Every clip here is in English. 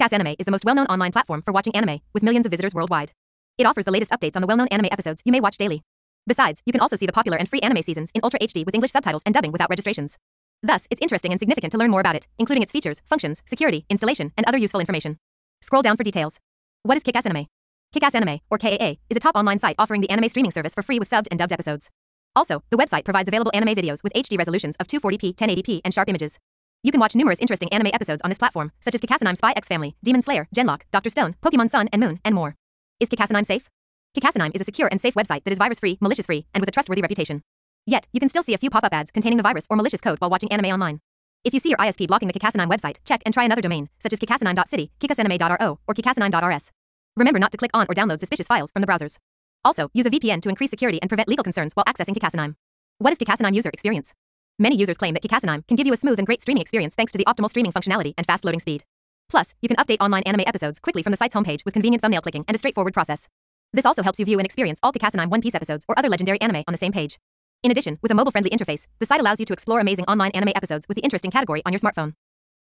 Kickass Anime is the most well-known online platform for watching anime, with millions of visitors worldwide. It offers the latest updates on the well-known anime episodes you may watch daily. Besides, you can also see the popular and free anime seasons in Ultra HD with English subtitles and dubbing without registrations. Thus, it's interesting and significant to learn more about it, including its features, functions, security, installation, and other useful information. Scroll down for details. What is Kickass Anime? Kickass Anime, or KAA, is a top online site offering the anime streaming service for free with subbed and dubbed episodes. Also, the website provides available anime videos with HD resolutions of 240p, 1080p, and sharp images. You can watch numerous interesting anime episodes on this platform, such as Kickassanime Spy X Family, Demon Slayer, Genlock, Dr. Stone, Pokemon Sun and Moon, and more. Is Kickassanime safe? Kickassanime is a secure and safe website that is virus-free, malicious-free, and with a trustworthy reputation. Yet, you can still see a few pop-up ads containing the virus or malicious code while watching anime online. If you see your ISP blocking the Kickassanime website, check and try another domain, such as kickassanime.city, kickassanime.ro, or kickassanime.rs. Remember not to click on or download suspicious files from the browsers. Also, use a VPN to increase security and prevent legal concerns while accessing Kickassanime. What is Kickassanime user experience? Many users claim that Kickassanime can give you a smooth and great streaming experience thanks to the optimal streaming functionality and fast loading speed. Plus, you can update online anime episodes quickly from the site's homepage with convenient thumbnail clicking and a straightforward process. This also helps you view and experience all Kickassanime One Piece episodes or other legendary anime on the same page. In addition, with a mobile-friendly interface, the site allows you to explore amazing online anime episodes with the interesting category on your smartphone.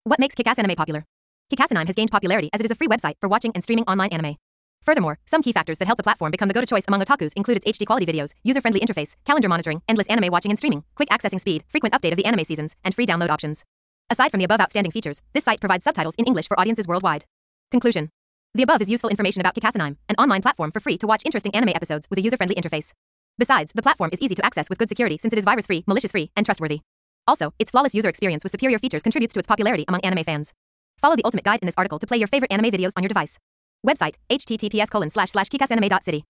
What makes Kickass Anime popular? Kickassanime has gained popularity as it is a free website for watching and streaming online anime. Furthermore, some key factors that help the platform become the go-to choice among otakus include its HD quality videos, user-friendly interface, calendar monitoring, endless anime watching and streaming, quick accessing speed, frequent update of the anime seasons, and free download options. Aside from the above outstanding features, this site provides subtitles in English for audiences worldwide. Conclusion. The above is useful information about Kickassanime, an online platform for free to watch interesting anime episodes with a user-friendly interface. Besides, the platform is easy to access with good security since it is virus-free, malicious-free, and trustworthy. Also, its flawless user experience with superior features contributes to its popularity among anime fans. Follow the ultimate guide in this article to play your favorite anime videos on your device. Website, https colon slash slash kickassanime.city.